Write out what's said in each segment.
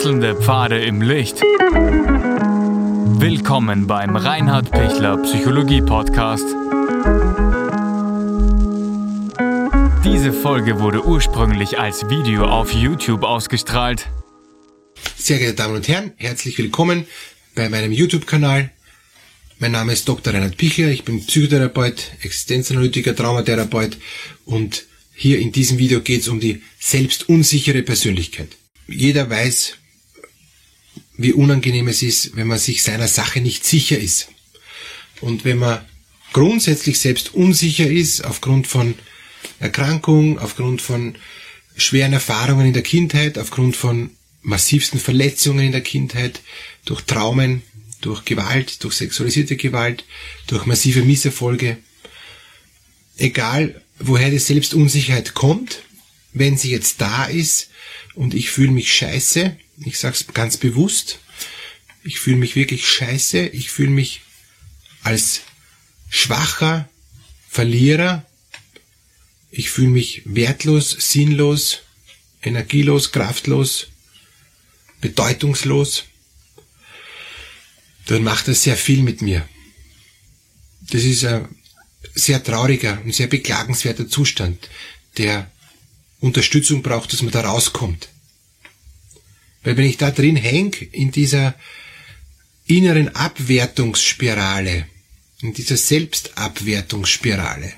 Wechselnde Pfade im Licht. Willkommen beim Reinhard Pichler Psychologie Podcast. Diese Folge wurde ursprünglich als Video auf YouTube ausgestrahlt. Sehr geehrte Damen und Herren, herzlich willkommen bei meinem YouTube-Kanal. Mein Name ist Dr. Reinhard Pichler, ich bin Psychotherapeut, Existenzanalytiker, Traumatherapeut und hier in diesem Video geht es um die selbstunsichere Persönlichkeit. Jeder weiß, wie unangenehm es ist, wenn man sich seiner Sache nicht sicher ist. Und wenn man grundsätzlich selbst unsicher ist, aufgrund von Erkrankung, aufgrund von schweren Erfahrungen in der Kindheit, aufgrund von massivsten Verletzungen in der Kindheit, durch Traumen, durch Gewalt, durch sexualisierte Gewalt, durch massive Misserfolge, egal woher die Selbstunsicherheit kommt, wenn sie jetzt da ist und ich fühle mich scheiße, ich sag's ganz bewusst, ich fühle mich wirklich scheiße, ich fühle mich als schwacher Verlierer, ich fühle mich wertlos, sinnlos, energielos, kraftlos, bedeutungslos, dann macht das sehr viel mit mir. Das ist ein sehr trauriger und sehr beklagenswerter Zustand, der Unterstützung braucht, dass man da rauskommt. Weil wenn ich da drin häng, in dieser inneren Abwertungsspirale, in dieser Selbstabwertungsspirale,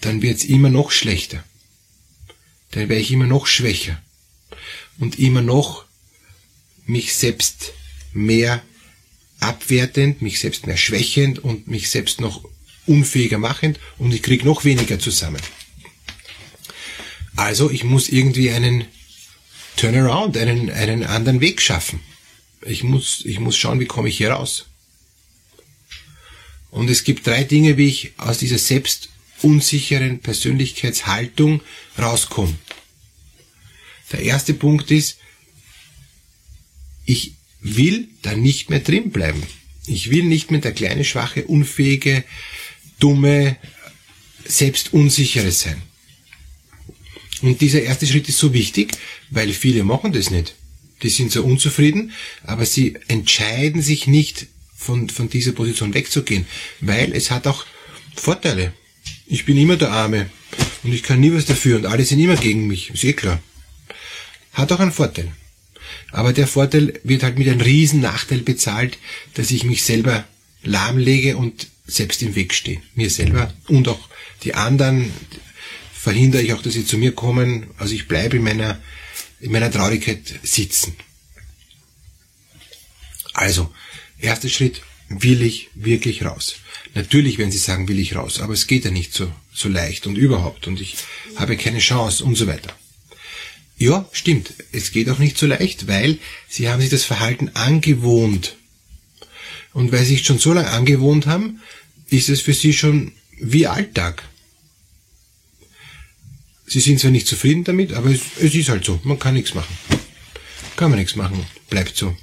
dann wird's immer noch schlechter. Dann werde ich immer noch schwächer und immer noch mich selbst mehr abwertend, mich selbst mehr schwächend und mich selbst noch unfähiger machend und ich krieg noch weniger zusammen. Also ich muss irgendwie einen Turnaround, einen, einen anderen Weg schaffen. Ich muss, ich muss schauen, wie komme ich hier raus. Und es gibt drei Dinge, wie ich aus dieser selbst unsicheren Persönlichkeitshaltung rauskomme. Der erste Punkt ist, ich will da nicht mehr drin bleiben. Ich will nicht mehr der kleine, schwache, unfähige, dumme, selbst unsichere sein. Und dieser erste Schritt ist so wichtig, weil viele machen das nicht. Die sind so unzufrieden, aber sie entscheiden sich nicht, von, von dieser Position wegzugehen, weil es hat auch Vorteile. Ich bin immer der Arme und ich kann nie was dafür und alle sind immer gegen mich, ist eh klar. Hat auch einen Vorteil. Aber der Vorteil wird halt mit einem riesen Nachteil bezahlt, dass ich mich selber lahmlege und selbst im Weg stehe. Mir selber und auch die anderen verhindere ich auch, dass sie zu mir kommen. Also ich bleibe in meiner, in meiner Traurigkeit sitzen. Also, erster Schritt, will ich wirklich raus. Natürlich werden Sie sagen, will ich raus, aber es geht ja nicht so, so leicht und überhaupt und ich habe keine Chance und so weiter. Ja, stimmt. Es geht auch nicht so leicht, weil sie haben sich das Verhalten angewohnt. Und weil sie sich schon so lange angewohnt haben, ist es für sie schon wie Alltag. Sie sind zwar nicht zufrieden damit, aber es, es ist halt so. Man kann nichts machen. Kann man nichts machen. Bleibt so.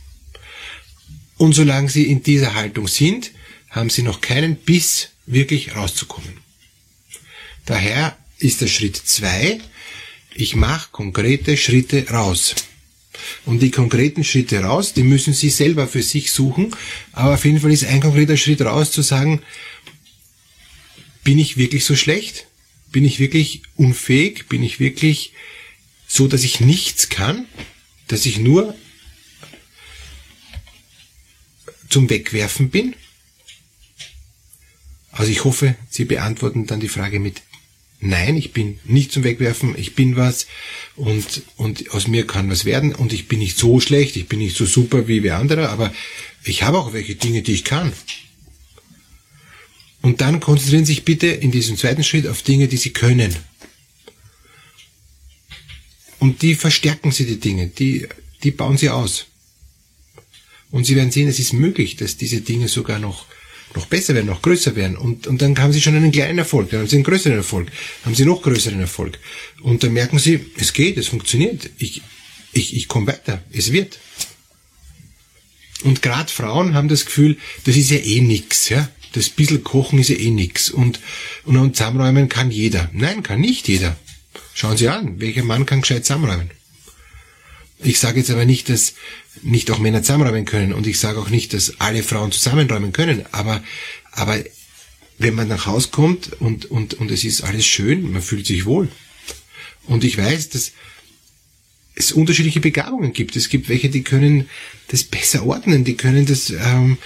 Und solange sie in dieser Haltung sind, haben sie noch keinen Biss, wirklich rauszukommen. Daher ist der Schritt zwei ich mache konkrete Schritte raus. Und die konkreten Schritte raus, die müssen Sie selber für sich suchen. Aber auf jeden Fall ist ein konkreter Schritt raus zu sagen, bin ich wirklich so schlecht? Bin ich wirklich unfähig? Bin ich wirklich so, dass ich nichts kann? Dass ich nur zum Wegwerfen bin? Also ich hoffe, Sie beantworten dann die Frage mit Nein, ich bin nicht zum Wegwerfen, ich bin was und, und aus mir kann was werden und ich bin nicht so schlecht, ich bin nicht so super wie wer andere, aber ich habe auch welche Dinge, die ich kann. Und dann konzentrieren Sie sich bitte in diesem zweiten Schritt auf Dinge, die Sie können. Und die verstärken Sie die Dinge, die, die bauen Sie aus. Und Sie werden sehen, es ist möglich, dass diese Dinge sogar noch noch besser werden, noch größer werden. Und, und dann haben sie schon einen kleinen Erfolg, dann haben sie einen größeren Erfolg, haben sie noch größeren Erfolg. Und dann merken sie, es geht, es funktioniert, ich, ich, ich komme weiter, es wird. Und gerade Frauen haben das Gefühl, das ist ja eh nix, ja. Das bisschen Kochen ist ja eh nix. Und, und, und zusammenräumen kann jeder. Nein, kann nicht jeder. Schauen Sie an, welcher Mann kann gescheit zusammenräumen? Ich sage jetzt aber nicht, dass nicht auch Männer zusammenräumen können und ich sage auch nicht, dass alle Frauen zusammenräumen können, aber, aber wenn man nach Hause kommt und, und, und es ist alles schön, man fühlt sich wohl. Und ich weiß, dass es unterschiedliche Begabungen gibt. Es gibt welche, die können das besser ordnen, die können das ähm,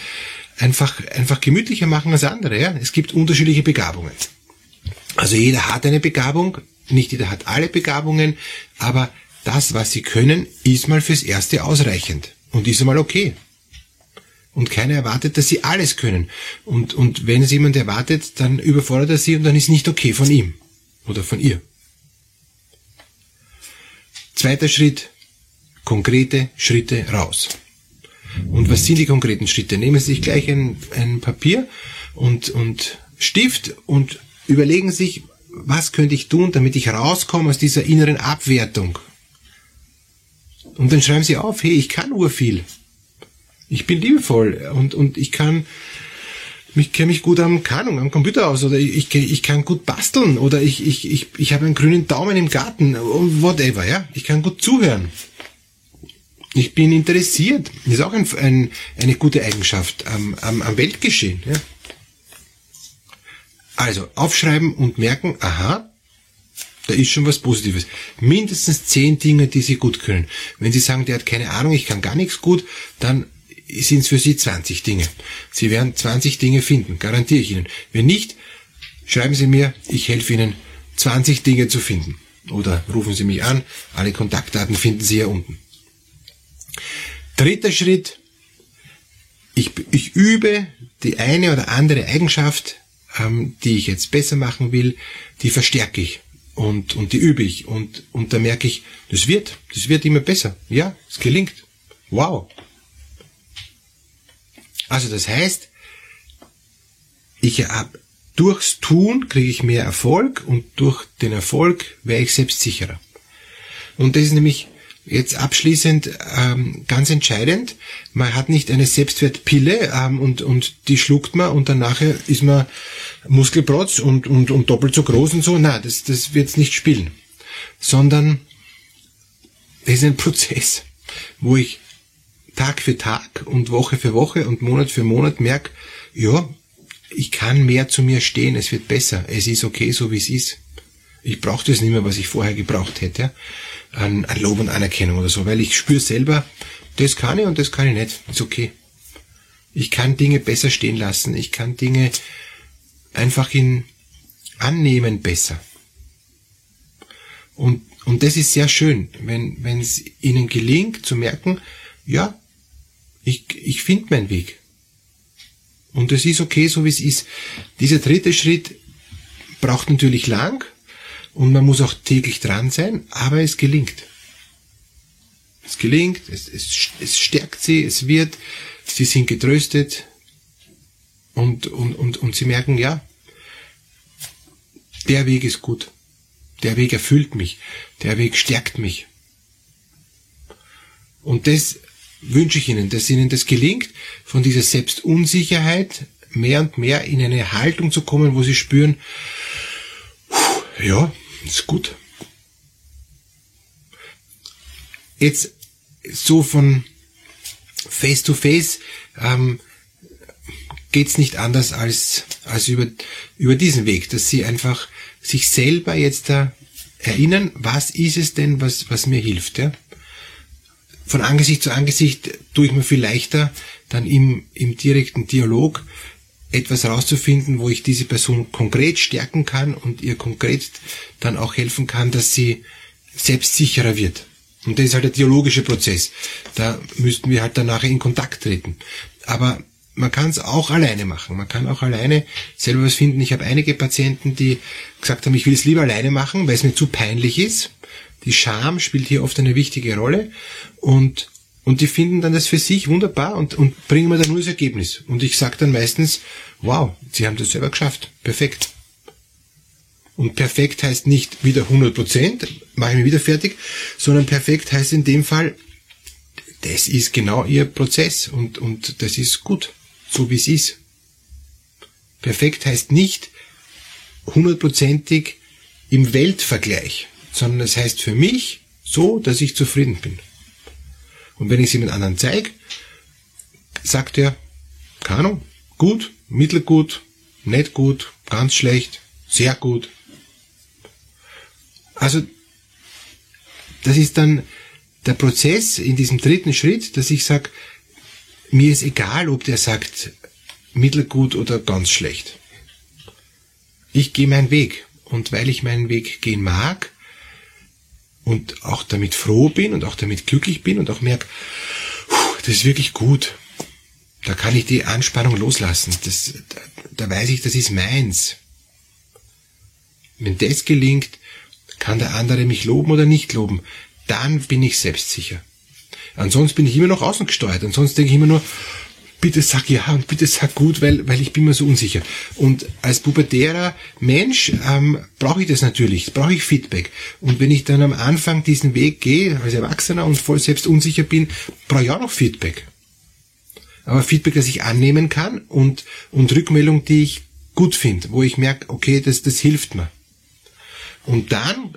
einfach, einfach gemütlicher machen als andere. Ja? Es gibt unterschiedliche Begabungen. Also jeder hat eine Begabung, nicht jeder hat alle Begabungen, aber das, was sie können, ist mal fürs Erste ausreichend und ist einmal okay. Und keiner erwartet, dass sie alles können. Und, und wenn es jemand erwartet, dann überfordert er sie und dann ist nicht okay von ihm oder von ihr. Zweiter Schritt, konkrete Schritte raus. Und was sind die konkreten Schritte? Nehmen Sie sich gleich ein, ein Papier und, und Stift und überlegen sich, was könnte ich tun, damit ich rauskomme aus dieser inneren Abwertung. Und dann schreiben Sie auf, hey, ich kann urviel. Ich bin liebevoll und, und ich kann, ich kenne mich gut am Kanung, am Computer aus oder ich, ich kann gut basteln oder ich, ich, ich, ich habe einen grünen Daumen im Garten, whatever, ja. Ich kann gut zuhören. Ich bin interessiert. Das ist auch ein, ein, eine gute Eigenschaft am, am, am Weltgeschehen. Ja. Also aufschreiben und merken, aha, da ist schon was Positives. Mindestens zehn Dinge, die Sie gut können. Wenn Sie sagen, der hat keine Ahnung, ich kann gar nichts gut, dann sind es für Sie 20 Dinge. Sie werden 20 Dinge finden, garantiere ich Ihnen. Wenn nicht, schreiben Sie mir, ich helfe Ihnen, 20 Dinge zu finden. Oder rufen Sie mich an, alle Kontaktdaten finden Sie hier unten. Dritter Schritt, ich, ich übe die eine oder andere Eigenschaft, ähm, die ich jetzt besser machen will, die verstärke ich und, und die übe ich und, und da merke ich, das wird, das wird immer besser. Ja, es gelingt. Wow. Also das heißt, ich hab, durchs Tun kriege ich mehr Erfolg und durch den Erfolg wäre ich selbstsicherer. Und das ist nämlich jetzt abschließend ähm, ganz entscheidend. Man hat nicht eine Selbstwertpille ähm, und, und die schluckt man und danach ist man Muskelprotz und, und, und doppelt so groß und so. Na, das, das wird's nicht spielen. Sondern es ist ein Prozess, wo ich Tag für Tag und Woche für Woche und Monat für Monat merke, ja, ich kann mehr zu mir stehen, es wird besser, es ist okay, so wie es ist. Ich brauche das nicht mehr, was ich vorher gebraucht hätte, an, an Lob und Anerkennung oder so, weil ich spüre selber, das kann ich und das kann ich nicht, ist okay. Ich kann Dinge besser stehen lassen, ich kann Dinge einfach in Annehmen besser. Und, und das ist sehr schön, wenn, wenn es ihnen gelingt zu merken, ja, ich, ich finde meinen Weg. Und es ist okay, so wie es ist. Dieser dritte Schritt braucht natürlich lang und man muss auch täglich dran sein, aber es gelingt. Es gelingt, es, es, es stärkt sie, es wird, sie sind getröstet und, und, und, und sie merken, ja, der Weg ist gut. Der Weg erfüllt mich. Der Weg stärkt mich. Und das wünsche ich Ihnen, dass Ihnen das gelingt, von dieser Selbstunsicherheit mehr und mehr in eine Haltung zu kommen, wo Sie spüren, ja, ist gut. Jetzt so von Face to Face ähm, geht's nicht anders als als über über diesen Weg, dass Sie einfach sich selber jetzt da erinnern, was ist es denn, was was mir hilft, ja? von Angesicht zu Angesicht tue ich mir viel leichter, dann im, im direkten Dialog etwas herauszufinden, wo ich diese Person konkret stärken kann und ihr konkret dann auch helfen kann, dass sie selbstsicherer wird. Und das ist halt der dialogische Prozess. Da müssten wir halt danach in Kontakt treten. Aber man kann es auch alleine machen. Man kann auch alleine selber was finden. Ich habe einige Patienten, die gesagt haben, ich will es lieber alleine machen, weil es mir zu peinlich ist. Die Scham spielt hier oft eine wichtige Rolle und und die finden dann das für sich wunderbar und, und bringen mir dann nur das Ergebnis. Und ich sage dann meistens, wow, sie haben das selber geschafft. Perfekt. Und perfekt heißt nicht wieder 100 Prozent, mache ich mich wieder fertig, sondern perfekt heißt in dem Fall, das ist genau ihr Prozess und, und das ist gut, so wie es ist. Perfekt heißt nicht hundertprozentig im Weltvergleich sondern es heißt für mich so, dass ich zufrieden bin. Und wenn ich es jemand anderen zeige, sagt er, keine Ahnung, gut, mittelgut, nicht gut, ganz schlecht, sehr gut. Also, das ist dann der Prozess in diesem dritten Schritt, dass ich sage, mir ist egal, ob der sagt mittelgut oder ganz schlecht. Ich gehe meinen Weg. Und weil ich meinen Weg gehen mag und auch damit froh bin und auch damit glücklich bin und auch merke, das ist wirklich gut. Da kann ich die Anspannung loslassen. Das, da, da weiß ich, das ist meins. Wenn das gelingt, kann der andere mich loben oder nicht loben. Dann bin ich selbstsicher. Ansonsten bin ich immer noch außen gesteuert. Ansonsten denke ich immer nur, bitte sag ja und bitte sag gut, weil, weil ich bin mir so unsicher. Und als pubertärer Mensch ähm, brauche ich das natürlich, brauche ich Feedback. Und wenn ich dann am Anfang diesen Weg gehe, als Erwachsener und voll selbst unsicher bin, brauche ich auch noch Feedback. Aber Feedback, das ich annehmen kann und, und Rückmeldung, die ich gut finde, wo ich merke, okay, das, das hilft mir. Und dann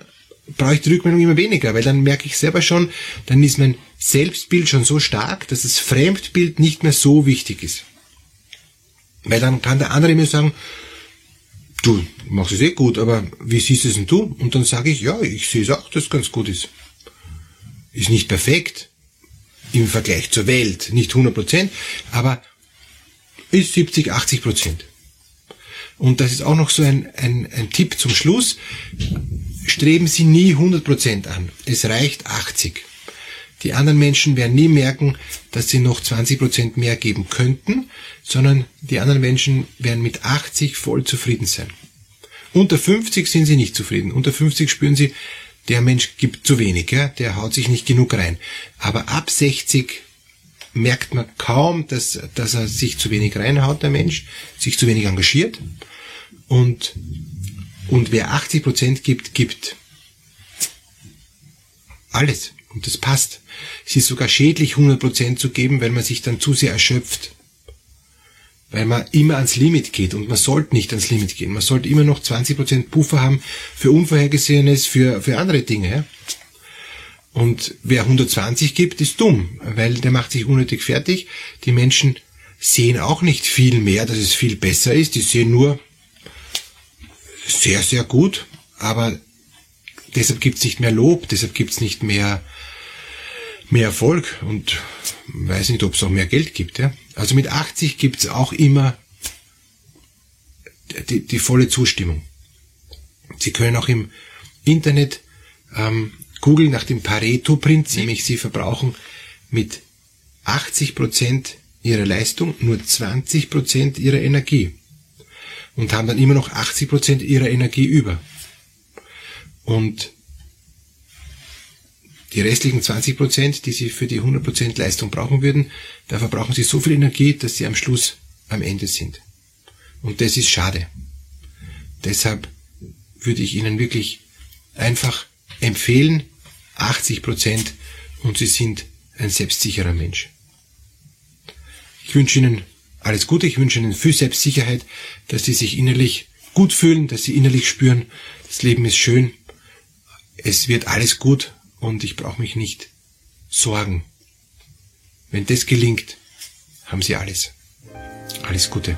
brauche ich die Rückmeldung immer weniger, weil dann merke ich selber schon, dann ist mein Selbstbild schon so stark, dass das Fremdbild nicht mehr so wichtig ist. Weil dann kann der andere mir sagen, du machst es eh gut, aber wie siehst du es denn du? Und dann sage ich, ja, ich sehe es auch, dass es ganz gut ist. Ist nicht perfekt im Vergleich zur Welt, nicht 100% aber ist 70, 80 Prozent. Und das ist auch noch so ein, ein, ein Tipp zum Schluss streben Sie nie 100% an. Es reicht 80. Die anderen Menschen werden nie merken, dass sie noch 20% mehr geben könnten, sondern die anderen Menschen werden mit 80 voll zufrieden sein. Unter 50 sind sie nicht zufrieden. Unter 50 spüren sie, der Mensch gibt zu wenig, ja? der haut sich nicht genug rein. Aber ab 60 merkt man kaum, dass, dass er sich zu wenig reinhaut, der Mensch, sich zu wenig engagiert. Und und wer 80 Prozent gibt, gibt alles. Und das passt. Es ist sogar schädlich, 100 Prozent zu geben, weil man sich dann zu sehr erschöpft. Weil man immer ans Limit geht und man sollte nicht ans Limit gehen. Man sollte immer noch 20 Prozent Puffer haben für Unvorhergesehenes, für, für andere Dinge. Und wer 120 gibt, ist dumm, weil der macht sich unnötig fertig. Die Menschen sehen auch nicht viel mehr, dass es viel besser ist. Die sehen nur, sehr, sehr gut, aber deshalb gibt's nicht mehr Lob, deshalb gibt's nicht mehr, mehr Erfolg und weiß nicht, ob es auch mehr Geld gibt. Ja? Also mit 80 gibt's auch immer die, die volle Zustimmung. Sie können auch im Internet ähm, googeln nach dem Pareto-Prinzip, nämlich Sie verbrauchen mit 80 Prozent Ihrer Leistung nur 20 Prozent Ihrer Energie und haben dann immer noch 80 Prozent ihrer Energie über. Und die restlichen 20 Prozent, die sie für die 100 Prozent Leistung brauchen würden, da verbrauchen sie so viel Energie, dass sie am Schluss am Ende sind. Und das ist schade. Deshalb würde ich Ihnen wirklich einfach empfehlen, 80 Prozent und Sie sind ein selbstsicherer Mensch. Ich wünsche Ihnen alles Gute. Ich wünsche Ihnen viel Selbstsicherheit, dass Sie sich innerlich gut fühlen, dass Sie innerlich spüren, das Leben ist schön, es wird alles gut und ich brauche mich nicht sorgen. Wenn das gelingt, haben Sie alles. Alles Gute.